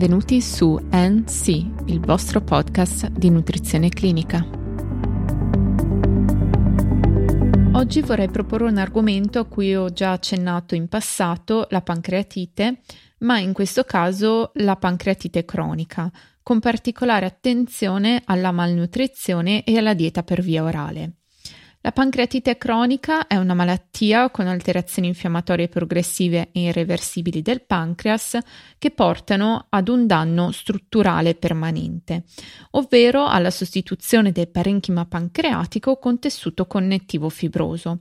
Benvenuti su NC, il vostro podcast di nutrizione clinica. Oggi vorrei proporre un argomento a cui ho già accennato in passato, la pancreatite, ma in questo caso la pancreatite cronica, con particolare attenzione alla malnutrizione e alla dieta per via orale. La pancreatite cronica è una malattia con alterazioni infiammatorie progressive e irreversibili del pancreas che portano ad un danno strutturale permanente, ovvero alla sostituzione del parenchima pancreatico con tessuto connettivo fibroso.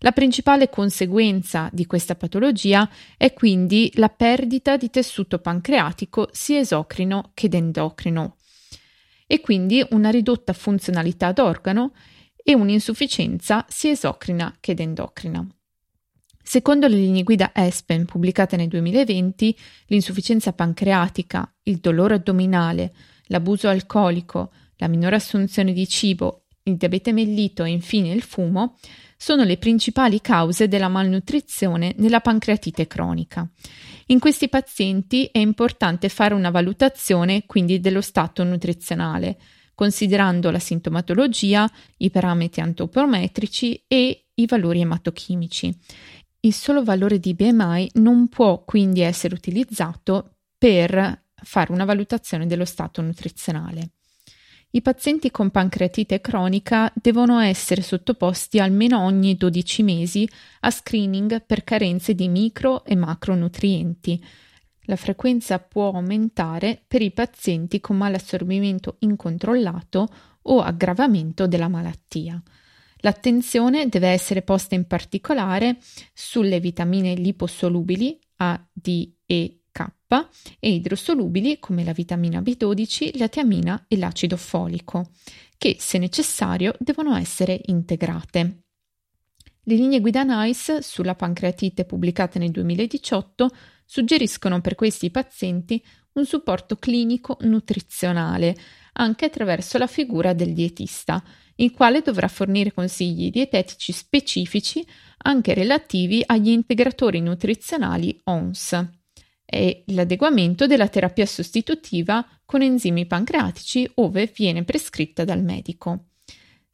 La principale conseguenza di questa patologia è quindi la perdita di tessuto pancreatico sia esocrino che endocrino e quindi una ridotta funzionalità d'organo e un'insufficienza sia esocrina che endocrina. Secondo le linee guida ESPEN pubblicate nel 2020, l'insufficienza pancreatica, il dolore addominale, l'abuso alcolico, la minore assunzione di cibo, il diabete mellito e infine il fumo sono le principali cause della malnutrizione nella pancreatite cronica. In questi pazienti è importante fare una valutazione quindi dello stato nutrizionale, considerando la sintomatologia, i parametri antropometrici e i valori ematochimici. Il solo valore di BMI non può quindi essere utilizzato per fare una valutazione dello stato nutrizionale. I pazienti con pancreatite cronica devono essere sottoposti almeno ogni 12 mesi a screening per carenze di micro e macronutrienti, la frequenza può aumentare per i pazienti con malassorbimento incontrollato o aggravamento della malattia. L'attenzione deve essere posta in particolare sulle vitamine liposolubili A, D, E, K e idrosolubili come la vitamina B12, la tiamina e l'acido folico, che se necessario devono essere integrate. Le linee guida NICE sulla pancreatite pubblicate nel 2018 suggeriscono per questi pazienti un supporto clinico nutrizionale, anche attraverso la figura del dietista, il quale dovrà fornire consigli dietetici specifici anche relativi agli integratori nutrizionali ONS e l'adeguamento della terapia sostitutiva con enzimi pancreatici ove viene prescritta dal medico.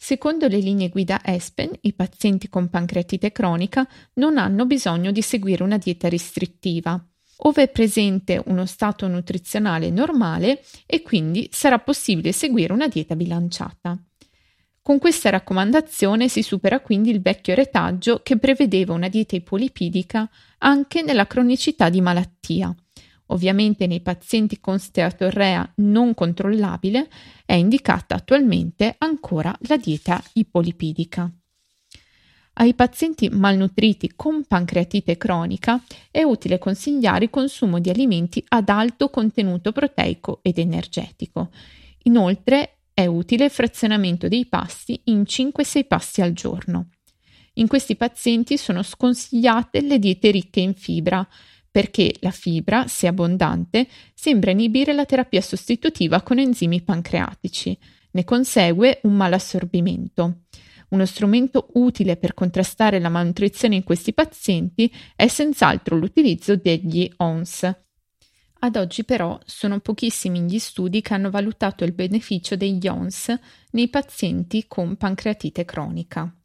Secondo le linee guida ESPEN, i pazienti con pancreatite cronica non hanno bisogno di seguire una dieta restrittiva, ove è presente uno stato nutrizionale normale e quindi sarà possibile seguire una dieta bilanciata. Con questa raccomandazione si supera quindi il vecchio retaggio che prevedeva una dieta ipolipidica anche nella cronicità di malattia. Ovviamente nei pazienti con steatorrea non controllabile è indicata attualmente ancora la dieta ipolipidica. Ai pazienti malnutriti con pancreatite cronica è utile consigliare il consumo di alimenti ad alto contenuto proteico ed energetico. Inoltre è utile il frazionamento dei pasti in 5-6 pasti al giorno. In questi pazienti sono sconsigliate le diete ricche in fibra, perché la fibra, se abbondante, sembra inibire la terapia sostitutiva con enzimi pancreatici. Ne consegue un malassorbimento. Uno strumento utile per contrastare la malnutrizione in questi pazienti è senz'altro l'utilizzo degli ONS. Ad oggi però sono pochissimi gli studi che hanno valutato il beneficio degli ONS nei pazienti con pancreatite cronica.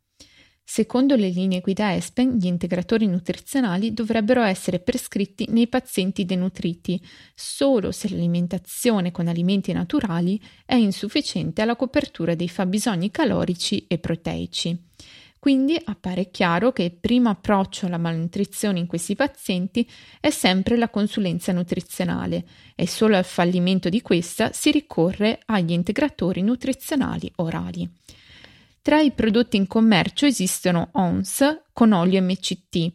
Secondo le linee guida ESPEN, gli integratori nutrizionali dovrebbero essere prescritti nei pazienti denutriti solo se l'alimentazione con alimenti naturali è insufficiente alla copertura dei fabbisogni calorici e proteici. Quindi appare chiaro che il primo approccio alla malnutrizione in questi pazienti è sempre la consulenza nutrizionale e solo al fallimento di questa si ricorre agli integratori nutrizionali orali. Tra i prodotti in commercio esistono ONS con olio MCT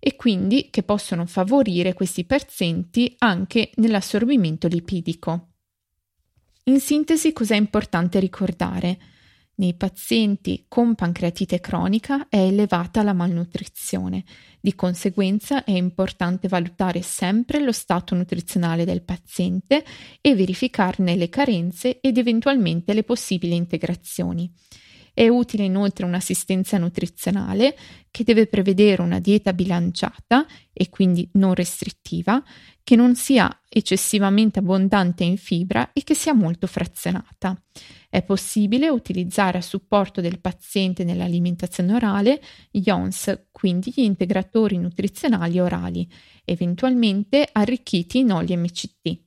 e quindi che possono favorire questi pazienti anche nell'assorbimento lipidico. In sintesi, cos'è importante ricordare? Nei pazienti con pancreatite cronica è elevata la malnutrizione, di conseguenza è importante valutare sempre lo stato nutrizionale del paziente e verificarne le carenze ed eventualmente le possibili integrazioni È utile inoltre un'assistenza nutrizionale che deve prevedere una dieta bilanciata e quindi non restrittiva, che non sia eccessivamente abbondante in fibra e che sia molto frazionata. È possibile utilizzare a supporto del paziente nell'alimentazione orale IONS, quindi gli integratori nutrizionali orali, eventualmente arricchiti in oli MCT.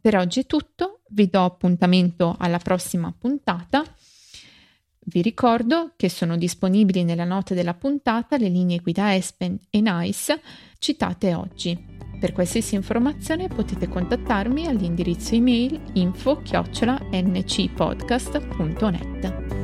Per oggi è tutto, vi do appuntamento alla prossima puntata. Vi ricordo che sono disponibili nella nota della puntata le linee guida ESPEN e NICE citate oggi. Per qualsiasi informazione potete contattarmi all'indirizzo email info-ncpodcast.net.